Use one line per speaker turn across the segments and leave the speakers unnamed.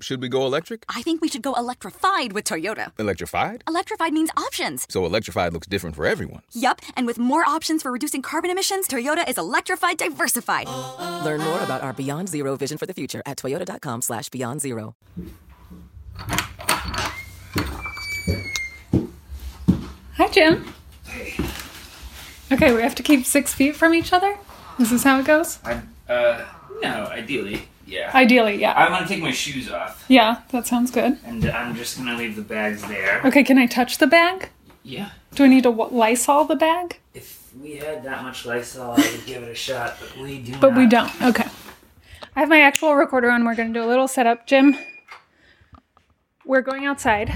Should we go electric?
I think we should go electrified with Toyota.
Electrified?
Electrified means options.
So electrified looks different for everyone.
Yup, and with more options for reducing carbon emissions, Toyota is electrified diversified.
Learn more about our Beyond Zero vision for the future at toyota.com slash beyond zero.
Hi, Jim. Hey. Okay, we have to keep six feet from each other? Is this how it goes?
I, uh, no, ideally, yeah.
Ideally, yeah.
I'm gonna take my shoes off,
Yeah, that sounds good.
and I'm just gonna leave the bags there.
Okay, can I touch the bag?
Yeah.
Do I need to w- Lysol the bag?
If we had that much Lysol, I would give it a shot, but we do
But we
not.
don't. Okay. I have my actual recorder on. We're going to do a little setup. Jim, we're going outside.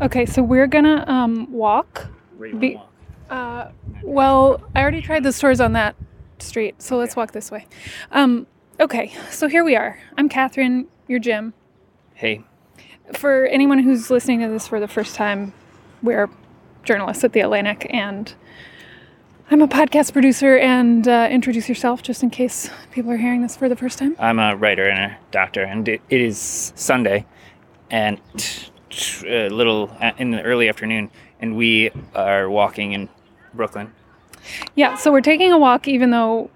Okay, so we're going to um, walk.
Where you
Be-
walk.
Uh, well, I already tried the stores on that street, so let's walk this way. Um, okay, so here we are. I'm Katherine, you're Jim.
Hey.
For anyone who's listening to this for the first time, we're journalists at The Atlantic, and I'm a podcast producer. And uh, introduce yourself just in case people are hearing this for the first time.
I'm a writer and a doctor, and it, it is Sunday, and a little uh, in the early afternoon, and we are walking in Brooklyn.
Yeah, so we're taking a walk, even though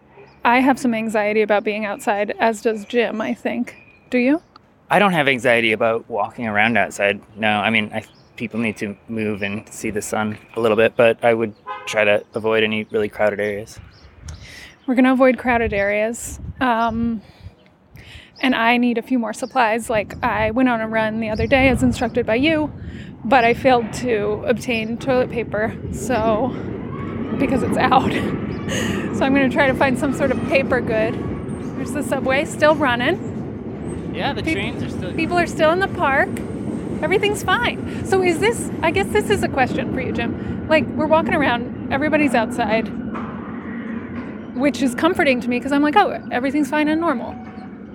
I have some anxiety about being outside, as does Jim, I think. Do you?
I don't have anxiety about walking around outside. No, I mean, I, people need to move and see the sun a little bit, but I would try to avoid any really crowded areas.
We're going to avoid crowded areas. Um, and I need a few more supplies. Like, I went on a run the other day as instructed by you, but I failed to obtain toilet paper, so because it's out. so I'm going to try to find some sort of paper good. There's the subway still running.
Yeah, the
Pe-
trains are still.
People are still in the park. Everything's fine. So is this I guess this is a question for you, Jim. Like we're walking around, everybody's outside, which is comforting to me because I'm like, "Oh, everything's fine and normal."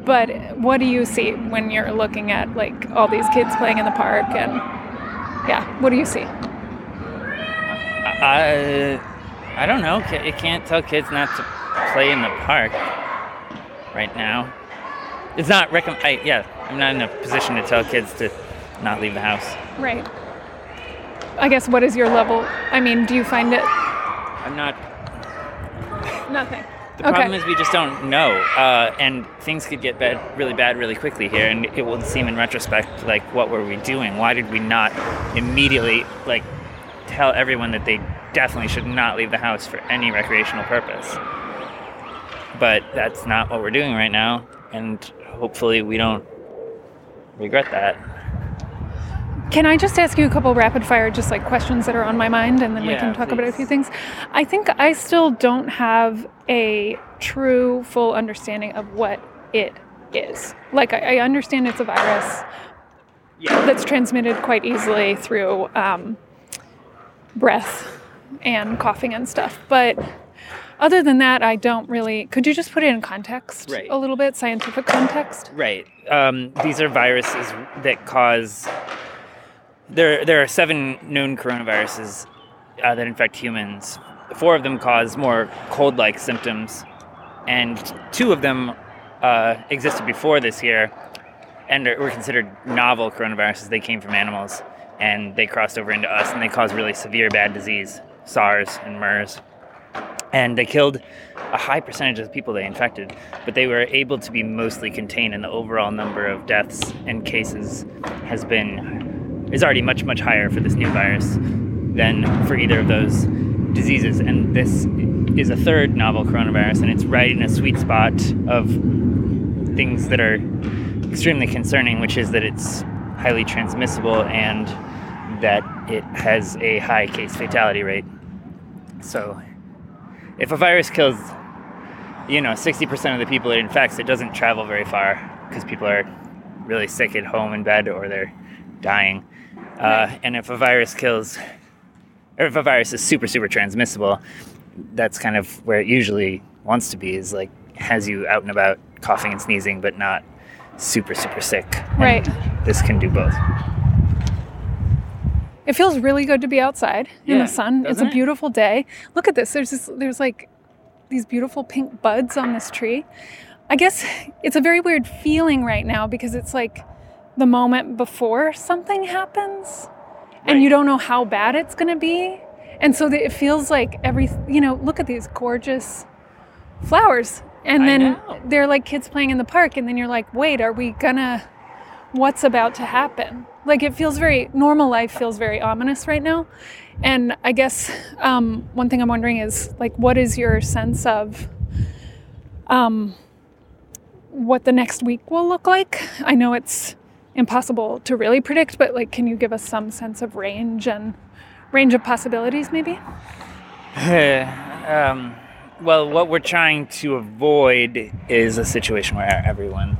But what do you see when you're looking at like all these kids playing in the park and yeah, what do you see?
I, I don't know. You can't tell kids not to play in the park right now. It's not recomm- I, Yeah, I'm not in a position to tell kids to not leave the house.
Right. I guess what is your level? I mean, do you find it
I'm not.
nothing?
The problem is we just don't know, uh, and things could get bad, really bad, really quickly here, and it will seem in retrospect like, what were we doing? Why did we not immediately like tell everyone that they definitely should not leave the house for any recreational purpose? But that's not what we're doing right now, and hopefully we don't regret that.
Can I just ask you a couple rapid fire, just like questions that are on my mind, and then we can talk about a few things? I think I still don't have a true, full understanding of what it is. Like, I, I understand it's a virus
Yeah.
that's transmitted quite easily through um, breath and coughing and stuff, but. Other than that, I don't really. Could you just put it in context
Right.
a little bit, scientific context?
Right. Um, these are viruses that cause. There, there are seven known coronaviruses uh, that infect humans. Four of them cause more cold-like symptoms, and two of them uh, existed before this year, and are- were considered novel coronaviruses. They came from animals, and they crossed over into us, and they cause really severe bad disease, SARS and MERS and they killed a high percentage of the people they infected, but they were able to be mostly contained, and the overall number of deaths and cases has been is already much much higher for this new virus than for either of those diseases. And this is a third novel coronavirus, and it's right in a sweet spot of things that are extremely concerning, which is that it's highly transmissible and that it has a high case fatality rate. So, if a virus kills, you know, 60% of the people it infects, it doesn't travel very far because people are really sick at home in bed or they're dying. Uh, and if a virus kills, or if a virus is super, super transmissible, that's kind of where it usually wants to be is like has you out and about coughing and sneezing, but not super, super sick. And
Right.
This can do both.
It feels really good to be outside in
Yeah,
the sun. It's a
it?
beautiful day. Look at this. There's this, there's like these beautiful pink buds on this tree. I guess it's a very weird feeling right now because it's like the moment before something happens and you don't know how bad it's going to be. And so it feels like every, you know, look at these gorgeous flowers. And
I
then
know.
they're like kids playing in the park. And then you're like, wait, are we gonna, what's about to happen? Like it feels very, normal life feels very ominous right now. And I guess um, one thing I'm wondering is like, what is your sense of um, what the next week will look like? I know it's impossible to really predict, but like, can you give us some sense of range and range of possibilities, maybe?
um, well, what we're trying to avoid is a situation where everyone,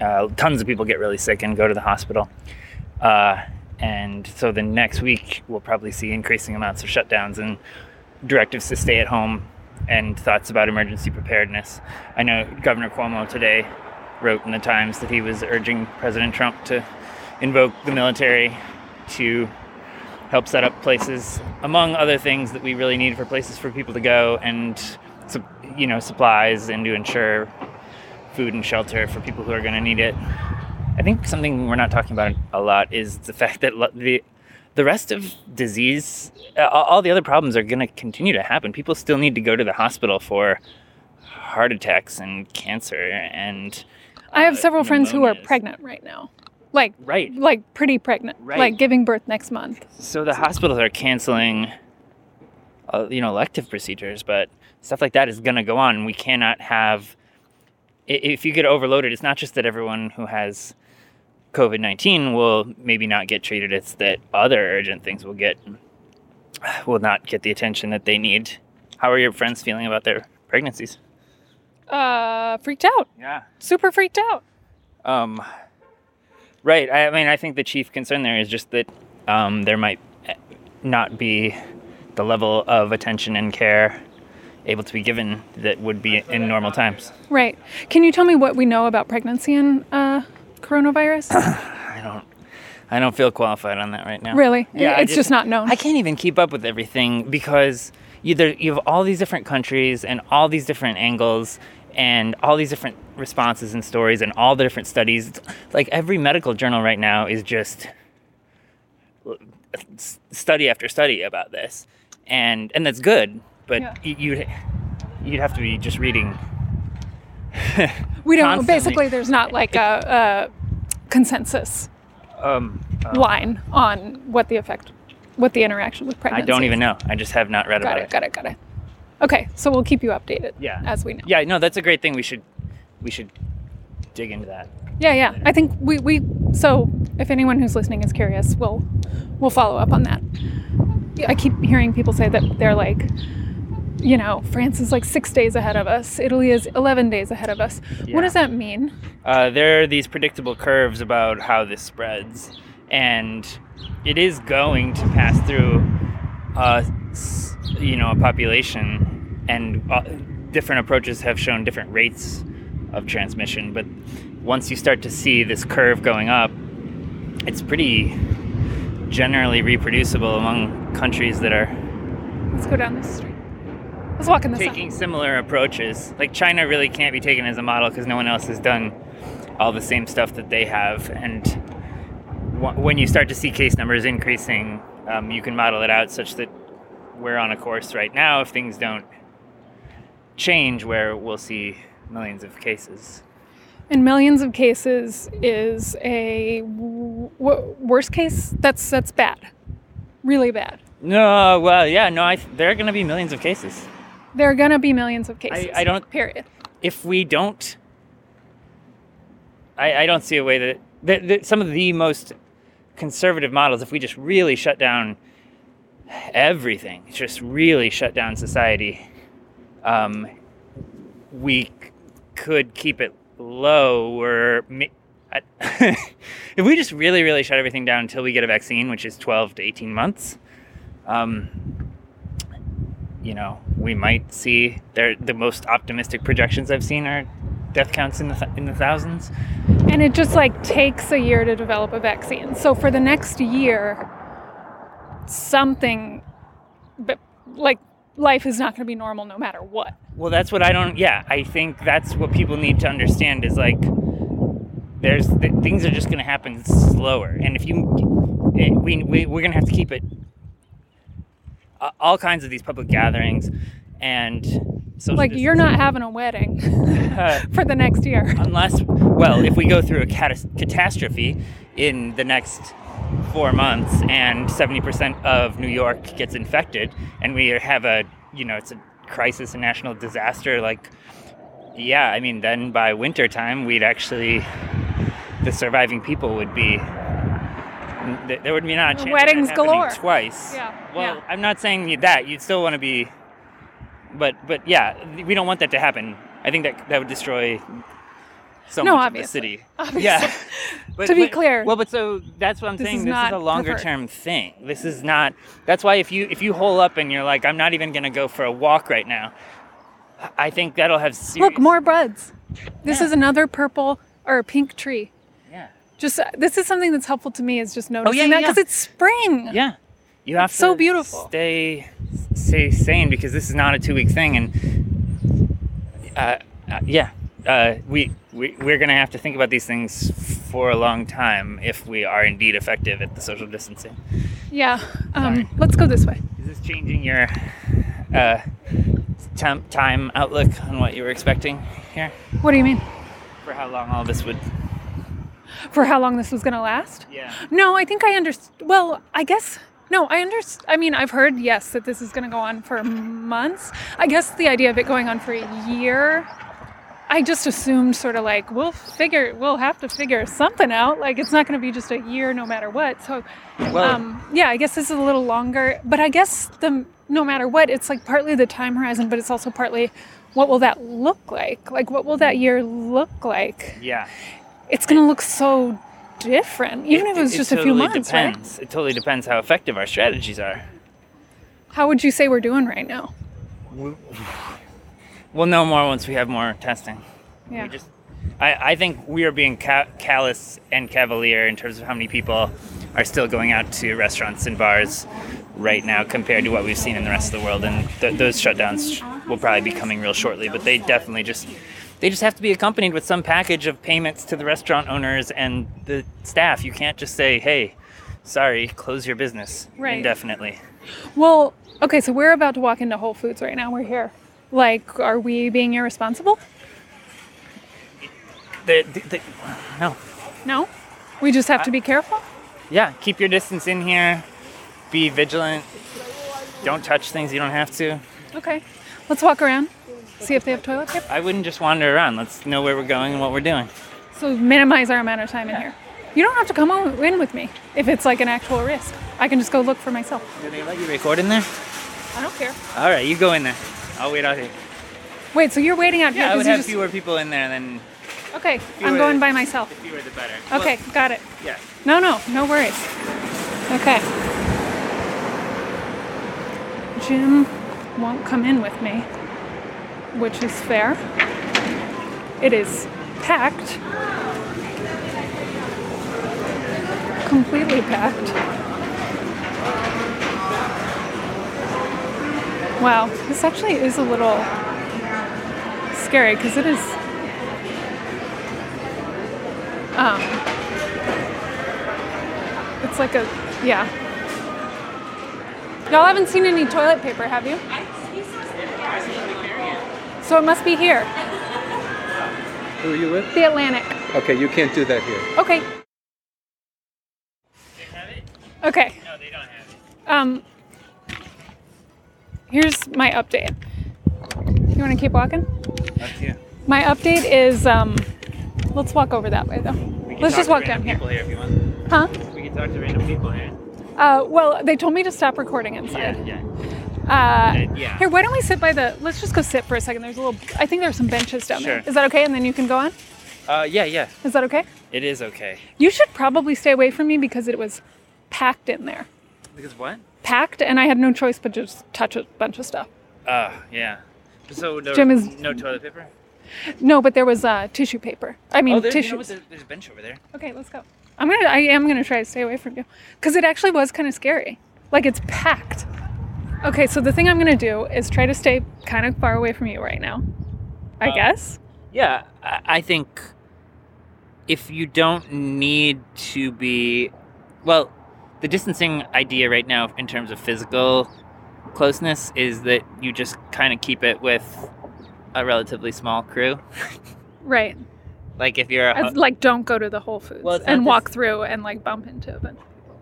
uh, tons of people get really sick and go to the hospital. Uh, and so the next week, we'll probably see increasing amounts of shutdowns and directives to stay at home and thoughts about emergency preparedness. I know Governor Cuomo today wrote in the Times that he was urging President Trump to invoke the military to help set up places, among other things that we really need for places for people to go and, you know, supplies and to ensure food and shelter for people who are going to need it. I think something we're not talking about a lot is the fact that the the rest of disease, uh, all the other problems are going to continue to happen. People still need to go to the hospital for heart attacks and cancer and
I have
uh,
several friends who are pregnant right now. Like,
Right.
like pretty pregnant,
Right.
like giving birth next month.
So the hospitals are canceling, uh, you know, elective procedures, but stuff like that is going to go on. We cannot have. If you get overloaded, it's not just that everyone who has COVID nineteen will maybe not get treated. It's that other urgent things will get will not get the attention that they need. How are your friends feeling about their pregnancies?
Uh, freaked out,
Yeah.
super freaked out.
Um, right. I, I mean, I think the chief concern there is just that um, there might eh, not be the level of attention and care able to be given that would be in normal times.
Right. Can you tell me what we know about pregnancy and uh, coronavirus?
I don't. I don't feel qualified on that right now.
really?
Yeah,
it's just, not known.
I can't even keep up with everything because you, there, you have all these different countries and all these different angles and all these different responses and stories and all the different studies. It's like every medical journal right now is just study after study about this, and and that's good. But
Yeah.
you'd you'd have to be just reading.
we don't.
constantly-
Basically, there's not like a, a consensus
Um, uh,
line on what the effect, what the interaction with pregnancy.
I don't
is.
even know. I just have not read
Got
about
it. Got it. Got it. Got it. Okay, so we'll keep you updated.
Yeah.
As we know.
Yeah, no, that's a great thing. We should we should dig into that.
Yeah, yeah. I think we, we so if anyone who's listening is curious, we'll we'll follow up on that. I keep hearing people say that they're like, you know, France is like six days ahead of us. Italy is eleven days ahead of us.
Yeah.
What does that mean?
Uh, there are these predictable curves about how this spreads, and it is going to pass through, uh, you know, a population, and uh, different approaches have shown different rates of transmission. But once you start to see this curve going up, it's pretty generally reproducible among countries that are
Let's go down this street. Let's walk in the sun.
taking similar approaches. Like China really can't be taken as a model because no one else has done all the same stuff that they have. And wh- when you start to see case numbers increasing, um, you can model it out such that we're on a course right now if things don't change where we'll see millions of cases.
And millions of cases is a w- w- worst case. That's that's bad, really bad.
No, well, yeah, no, I, there are going to be millions of cases.
There are gonna be millions of cases.
I don't-
Period.
if we don't, I, I don't see a way that, that, that some of the most conservative models, if we just really shut down everything, just really shut down society, um, we c- could keep it low or mi- if we just really, really shut everything down until we get a vaccine, which is 12 to 18 months, um, you know, we might see there the most optimistic projections I've seen are death counts in the th- in the thousands.
And it just like takes a year to develop a vaccine. So for the next year, something, but like life is not going to be normal no matter what.
Well, that's what I don't. Yeah, I think that's what people need to understand is like, there's th- things are just going to happen slower, and if you, it, we, we we're going to have to keep it. All kinds of these public gatherings, and social
Like you're not having a wedding
uh,
for the next year.
unless well, if we go through a catas- catastrophe in the next four months, and 70% of New York gets infected, and we have a you know it's a crisis, a national disaster, like yeah, I mean, then by winter time, we'd actually, the surviving people would be, th- there would be not a chance.
Weddings galore.
Twice.
Yeah,
Well,
yeah.
I'm not saying that. You'd still want to be, but but yeah, we don't want that to happen. I think that that would destroy so
No,
much
obviously.
of the city.
Obviously.
Yeah. But,
To be
but-
clear,
well, but so that's what I'm
this
saying.
is
This is a longer
preferred.
term thing. This is not. That's why if you if you hole up and you're like, I'm not even gonna go for a walk right now. I think that'll have serious.
Look, more buds. This
Yeah.
is another purple or a pink tree. Just uh, this is something that's helpful to me is just noticing
Oh, yeah,
that because
yeah.
it's spring.
Yeah. You have
So
to
beautiful.
Stay stay sane because this is not a two week thing and uh, uh, yeah. Uh, we, we we're gonna have to think about these things for a long time if we are indeed effective at the social distancing.
Yeah. Um, let's go this way.
Is this changing your uh, time time outlook on what you were expecting here
What do you mean?
for how long all this would?
For how long this was going to last?
Yeah.
No, I think I understand. Well, I guess. No, I understand. I mean, I've heard, yes, that this is going to go on for months. I guess the idea of it going on for a year, I just assumed sort of like, we'll figure, we'll have to figure something out. Like, it's not going to be just a year no matter what. So,
Well,
um, yeah, I guess this is a little longer. But I guess the no matter what, it's like partly the time horizon, but it's also partly what will that look like? Like, what will that year look like?
yeah.
It's going to look so different, even if it was just a few
totally
months, right?
depends. It totally depends how effective our strategies are.
How would you say we're doing right now?
We'll know more once we have more testing.
Yeah.
We just, I, I think we are being ca- callous and cavalier in terms of how many people are still going out to restaurants and bars right now compared to what we've seen in the rest of the world. And th- those shutdowns will probably be coming real shortly. But they definitely just, they just have to be accompanied with some package of payments to the restaurant owners and the staff. You can't just say, hey, sorry, close your business
Right.
indefinitely.
Well, okay, so we're about to walk into Whole Foods right now. We're here. Like, are we being irresponsible?
The, the, the, no,
No? We just have to be careful?
yeah, keep your distance in here. Be vigilant. Don't touch things you don't have to.
Okay. Let's walk around, see if they have toilet paper.
I wouldn't just wander around. Let's know where we're going and what we're doing.
So minimize our amount of time in here. You don't have to come in with me if it's like an actual risk. I can just go look for myself.
Do they let you record in there?
I don't care.
All right, you go in there. I'll wait out here.
Wait, so you're waiting out here
Yeah, I would have
just
fewer people in there than
Okay, I'm going by myself.
The fewer, the better.
Okay, got it.
Yeah.
No, no, no worries. Okay. Jim won't come in with me, which is fair. It is packed. Completely packed. Wow, this actually is a little scary because it is. Um, it's like a yeah. Y'all haven't seen any toilet paper, have you? So it must be here,
Who are you with?
the Atlantic.
Okay, you can't do that here.
Okay. Okay.
No, they don't have it.
Um. Here's my update. You want to keep walking?
Up to.
My update is um. Let's walk over that way though.
We can
Let's
talk
just
to
walk down
random
here.
People here if you want.
Huh?
We can talk to random people here.
Uh, well, they told me to stop recording inside.
Yeah, yeah.
Uh,
yeah.
Here, why don't we sit by the? Let's just go sit for a second. There's a little. I think there's some benches down there.
Sure.
Is that okay? And then you can go on.
Uh, yeah, yeah.
Is that okay?
It is okay.
You should probably stay away from me because it was packed in there.
Because what?
Packed, and I had no choice but just touch a bunch of stuff.
Uh, yeah. So there
Jim is-
no toilet paper.
No, but there was uh, tissue paper. I mean,
oh, there's, you know? There- there's a bench over there.
Okay, let's go. I'm gonna. I am gonna try to stay away from you because it actually was kind of scary. Like it's packed. Okay, so the thing I'm gonna do is try to stay kind of far away from you right now. I
Uh,
guess.
Yeah, I I think if you don't need to be, well, the distancing idea right now in terms of physical closeness is that you just kind of keep it with a relatively small crew.
Right.
Like if you're a,
As, like, don't go to the Whole Foods
Well,
and walk through and like bump into a bunch of people.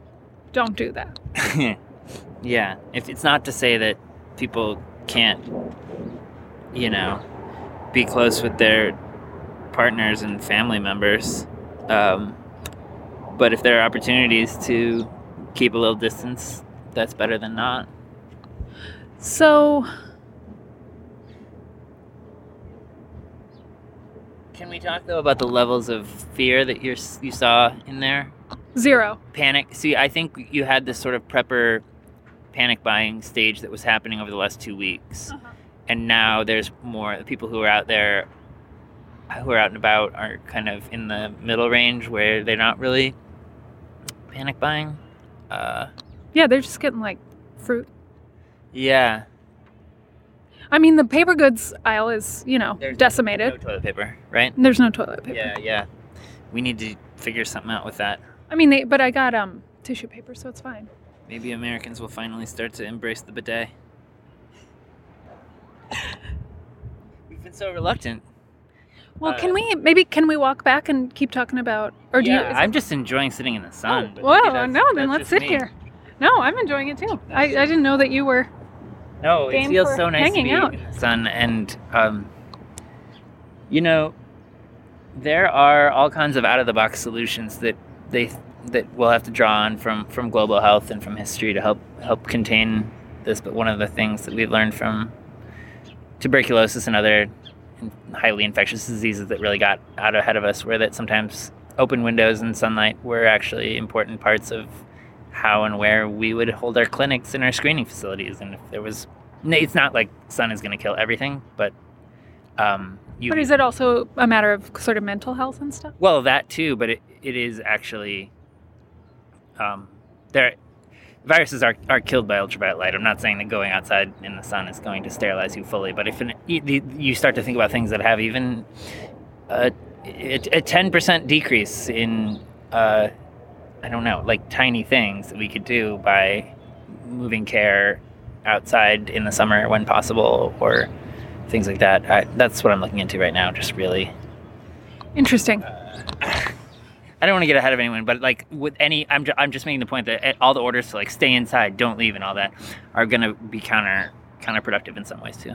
Don't do that.
yeah, if it's not to say that people can't, you know, be close with their partners and family members, um, but if there are opportunities to keep a little distance, that's better than not.
So,
Can we talk though about the levels of fear that you you saw in there?
zero.
Panic. See, I think you had this sort of prepper panic buying stage that was happening over the last two weeks. and now there's more the people who are out there who are out and about are kind of in the middle range where they're not really panic buying uh
Yeah, they're just getting like fruit.
yeah
I mean, the paper goods aisle is, you know,
There's
decimated.
no toilet paper right
There's no toilet paper.
yeah yeah we need to figure something out with that
I mean, they, but I got um tissue paper, so it's fine.
Maybe americans will finally start to embrace the bidet we've been so reluctant
Well,
Uh,
can we maybe can we walk back and keep talking about, or do
yeah,
you?
i'm
it-
just enjoying sitting in the sun
Oh,
that's-
no, then let's sit
me.
here. No, I'm enjoying it too. I, I didn't know that you were.
No, it feels so nice to be
out.
in the sun, and um, you know, there are all kinds of out of the box solutions that they that we'll have to draw on from from global health and from history to help help contain this. But one of the things that we've learned from tuberculosis and other highly infectious diseases that really got out ahead of us were that sometimes open windows and sunlight were actually important parts of how and where we would hold our clinics and our screening facilities. And if there was, it's not like sun is going to kill everything, but um, you.
But is it also a matter of sort of mental health and stuff?
Well, that too, but it, it is actually. Um, there, viruses are, are killed by ultraviolet light. I'm not saying that going outside in the sun is going to sterilize you fully, but if an, you, start to think about things that have even a, a 10% decrease in, uh, I don't know, like tiny things that we could do by moving care outside in the summer when possible or things like that. I, that's what I'm looking into right now, just really
Interesting.
I don't want to get ahead of anyone, but like with any, I'm, ju- I'm just making the point that eh, all the orders to like stay inside, don't leave, and all that are going to be counter counterproductive in some ways too.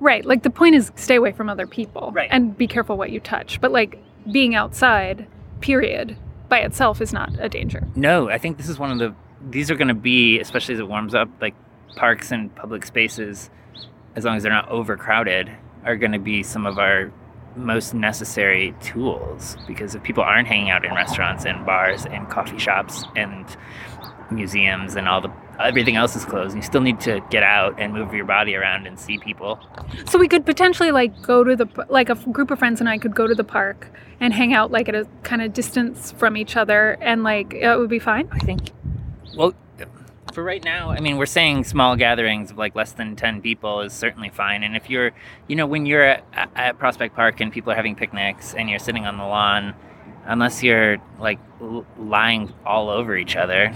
Right. Like the point is stay away from other people
Right.
and be careful what you touch. But like being outside, period, by itself is not a danger.
No, I think this is one of the. These are going to be, especially as it warms up, like parks and public spaces, as long as they're not overcrowded, are going to be some of our most necessary tools. Because if people aren't hanging out in restaurants and bars and coffee shops and museums and all the everything else is closed, you still need to get out and move your body around and see people.
So we could potentially like go to the like a group of friends and I could go to the park and hang out like at a kind of distance from each other and like it would be fine.
I think, well, for right now, I mean, we're saying small gatherings of like less than 10 people is certainly fine. And if you're, you know, when you're at, at Prospect Park and people are having picnics and you're sitting on the lawn, unless you're like l- lying all over each other,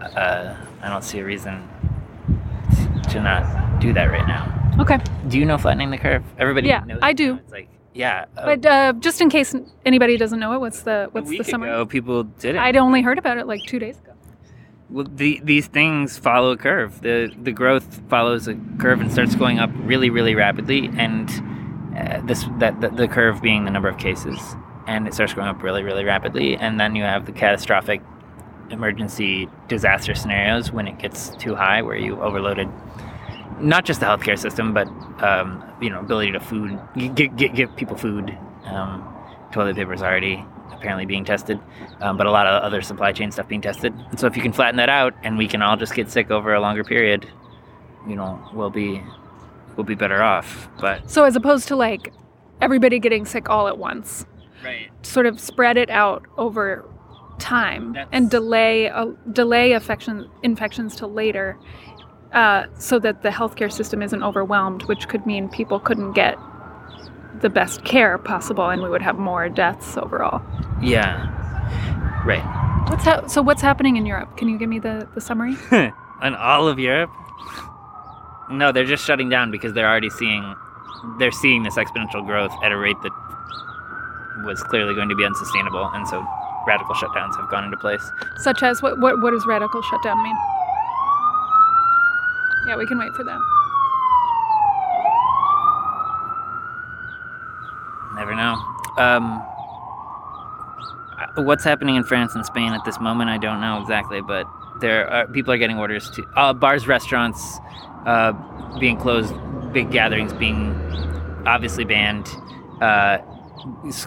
uh, I don't see a reason to not do that right now.
Okay.
Do you know flattening the curve? Everybody
Yeah,
knows
I
it
do.
now. It's like, yeah. uh,
But uh, just in case anybody doesn't know it, what's the what's the summary?
ago, people did it.
I'd only heard about it like two days ago.
The, these things follow a curve. The the growth follows a curve and starts going up really, really rapidly, and uh, this that the, curve being the number of cases, and it starts going up really, really rapidly, and then you have the catastrophic emergency disaster scenarios when it gets too high, where you overloaded not just the healthcare system, but um, you know ability to food give people food. Um, toilet paper is already apparently being tested, um, but a lot of other supply chain stuff being tested. And so if you can flatten that out, and we can all just get sick over a longer period, you know, we'll be we'll be better off. But
So as opposed to like everybody getting sick all at once,
right,
sort of spread it out over time
That's-
and delay uh, delay infection infections till later uh, so that the healthcare system isn't overwhelmed, which could mean people couldn't get the best care possible, and we would have more deaths overall.
Yeah. Right.
What's ha- so what's happening in Europe? Can you give me the, the summary?
in all of Europe? No, they're just shutting down because they're already seeing they're seeing this exponential growth at a rate that was clearly going to be unsustainable, and so radical shutdowns have gone into place.
Such as what what what does radical shutdown mean? Yeah, we can wait for that.
Never know. Um, uh, what's happening in France and Spain at this moment, I don't know exactly, but there are people are getting orders to uh, bars, restaurants uh, being closed, big gatherings being obviously banned, uh,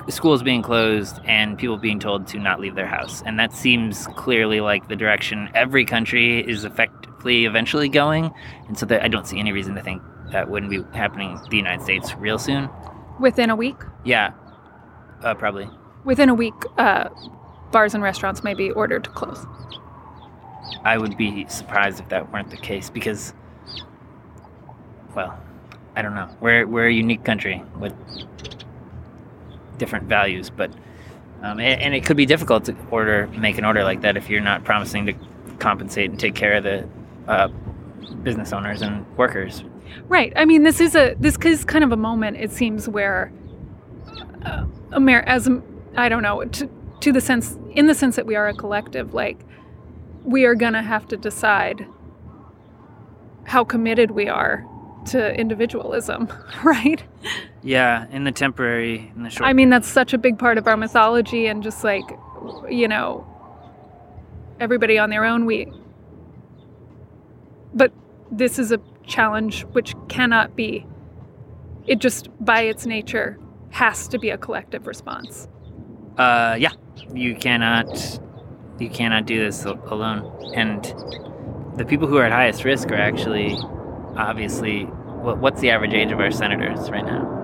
schools being closed, and people being told to not leave their house. And that seems clearly like the direction every country is effectively eventually going. And so I don't see any reason to think that wouldn't be happening in the United States real soon.
Within a week,
Yeah, uh, probably.
within a week, uh, bars and restaurants may be ordered to close.
I would be surprised if that weren't the case because, well, I don't know. We're we're a unique country with different values, but um, and, and it could be difficult to order make an order like that if you're not promising to compensate and take care of the uh, business owners and workers.
Right. I mean, this is a this is kind of a moment. It seems where, uh, Amer- as I don't know, to, to the sense in the sense that we are a collective, like we are gonna have to decide how committed we are to individualism, right?
Yeah, in the temporary, in the short.
I mean, that's such a big part of our mythology, and just like, you know, everybody on their own. We, but this is a challenge which cannot be. It just, by its nature, has to be a collective response.
Uh, yeah, you cannot, you cannot do this alone. And the people who are at highest risk are actually, obviously, what, what's the average age of our senators right now?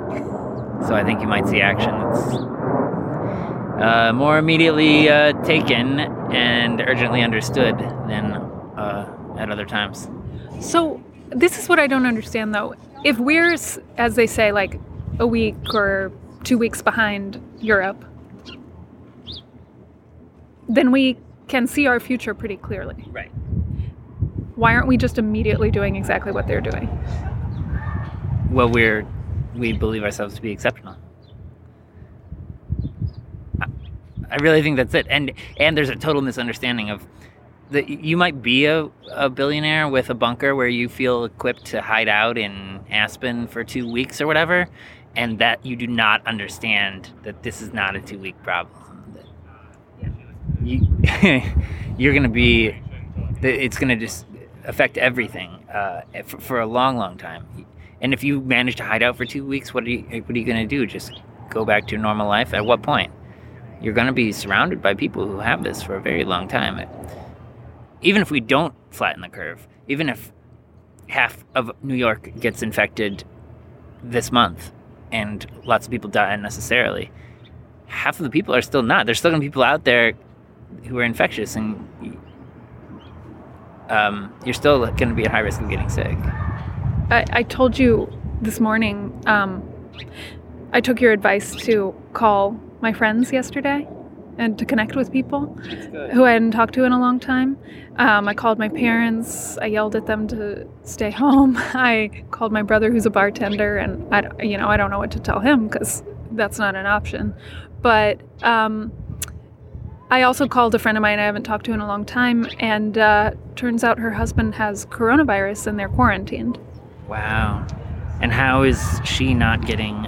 So I think you might see action that's uh, more immediately uh, taken and urgently understood than uh, at other times.
So this is what I don't understand, though. If we're, as they say, like a week or two weeks behind Europe, then we can see our future pretty clearly.
Right.
Why aren't we just immediately doing exactly what they're doing?
Well, we're we believe ourselves to be exceptional. I- really think that's it. And and there's a total misunderstanding of that you might be a, a billionaire with a bunker where you feel equipped to hide out in Aspen for two weeks or whatever, and that you do not understand that this is not a two week problem. You, you're gonna be, it's gonna just affect everything uh, for, for a long, long time. And if you manage to hide out for two weeks, what are you what are you gonna do? Just go back to your normal life? At what point? You're gonna be surrounded by people who have this for a very long time. Even if we don't flatten the curve, even if half of New York gets infected this month and lots of people die unnecessarily, half of the people are still not. There's still gonna be people out there who are infectious, and um, you're still going to be at high risk of getting sick.
I, I told you this morning, um, I took your advice to call my friends yesterday and to connect with people who I hadn't talked to in a long time. Um, I called my parents. I yelled at them to stay home. I called my brother, who's a bartender, and I, you know, I don't know what to tell him because that's not an option. But um, I also called a friend of mine I haven't talked to in a long time, and uh, turns out her husband has coronavirus and they're quarantined.
Wow. And how is she not getting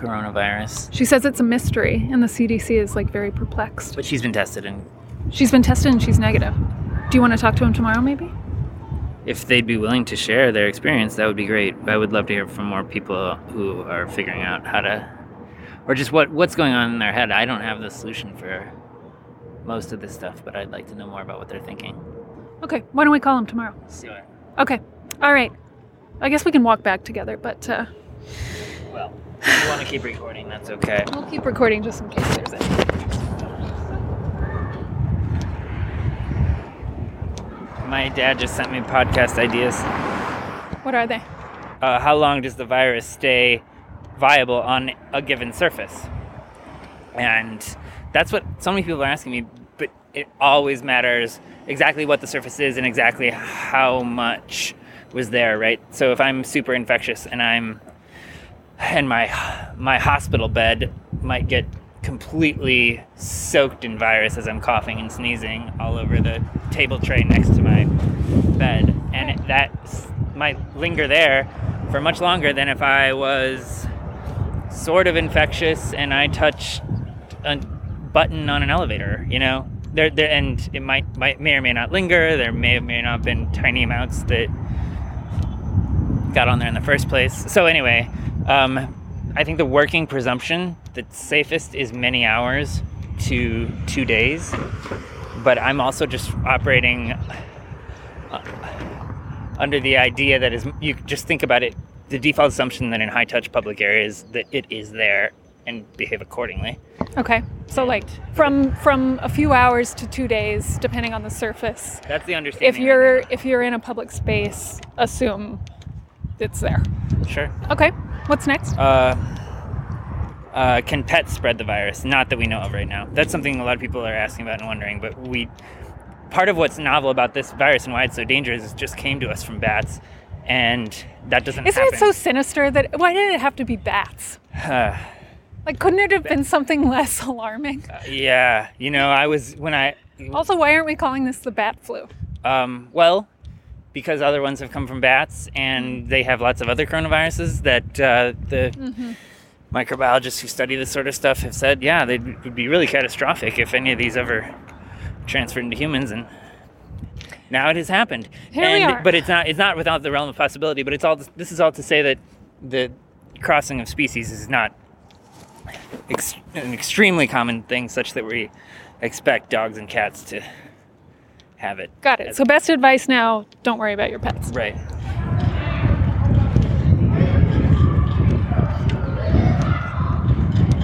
coronavirus?
She says it's a mystery, and the CDC is like very perplexed.
But she's been tested, and
She's been tested and she's negative. Do you want to talk to him tomorrow, maybe?
if they'd be willing to share their experience, that would be great. I would love to hear from more people who are figuring out how to, or just what what's going on in their head. I don't have the solution for most of this stuff, but I'd like to know more about what they're thinking.
Okay, why don't we call him tomorrow?
Sure.
Okay, all right. I guess we can walk back together, but uh,
Well, if you want to keep recording, that's okay.
we'll keep recording just in case there's any.
My dad just sent me podcast ideas.
What are they?
Uh, how long does the virus stay viable on a given surface? And that's what so many people are asking me, but it always matters exactly what the surface is and exactly how much was there, right? So if I'm super infectious and I'm and my my hospital bed might get completely soaked in virus as I'm coughing and sneezing all over the table tray next to my bed, and it, that might linger there for much longer than if I was sort of infectious and I touched a button on an elevator. You know, there, there and it might, might may or may not linger. There may or may not have been tiny amounts that got on there in the first place. So anyway, um, I think the working presumption that's safest is many hours to two days. But I'm also just operating uh, under the idea that is you just think about it. The default assumption that in high touch public areas that it is there and behave accordingly.
Okay. So like from from a few hours to 2 days depending on the surface.
That's the understanding.
If you're if you're in a public space, assume it's there.
sure.
Okay. What's next?
Uh, uh, can pets spread the virus? Not that we know of right now. That's something a lot of people are asking about and wondering. But we, part of what's novel about this virus and why it's so dangerous is it just came to us from bats, and that doesn't.
Isn't
happen.
it so sinister that why did it have to be bats? Like couldn't it have been something less alarming?
yeah, you know, I was when I
Also, why aren't we calling this the bat flu?
Um, well, because other ones have come from bats, and they have lots of other coronaviruses that uh, the microbiologists who study this sort of stuff have said, yeah, they would be really catastrophic if any of these ever transferred into humans. And now it has happened.
Here we are.
But it's not. It's not without the realm of possibility. But it's all. This is all to say that the crossing of species is not ex- an extremely common thing, such that we expect dogs and cats to have it.
Got it. So best advice now, don't worry about your pets.
Right.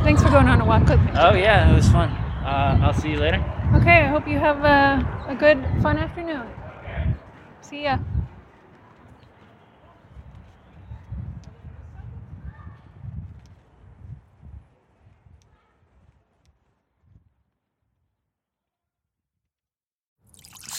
Thanks for going on a walk with me.
Oh yeah, it was fun. Uh, I'll see you later.
Okay, I hope you have a, a good, fun afternoon. See ya.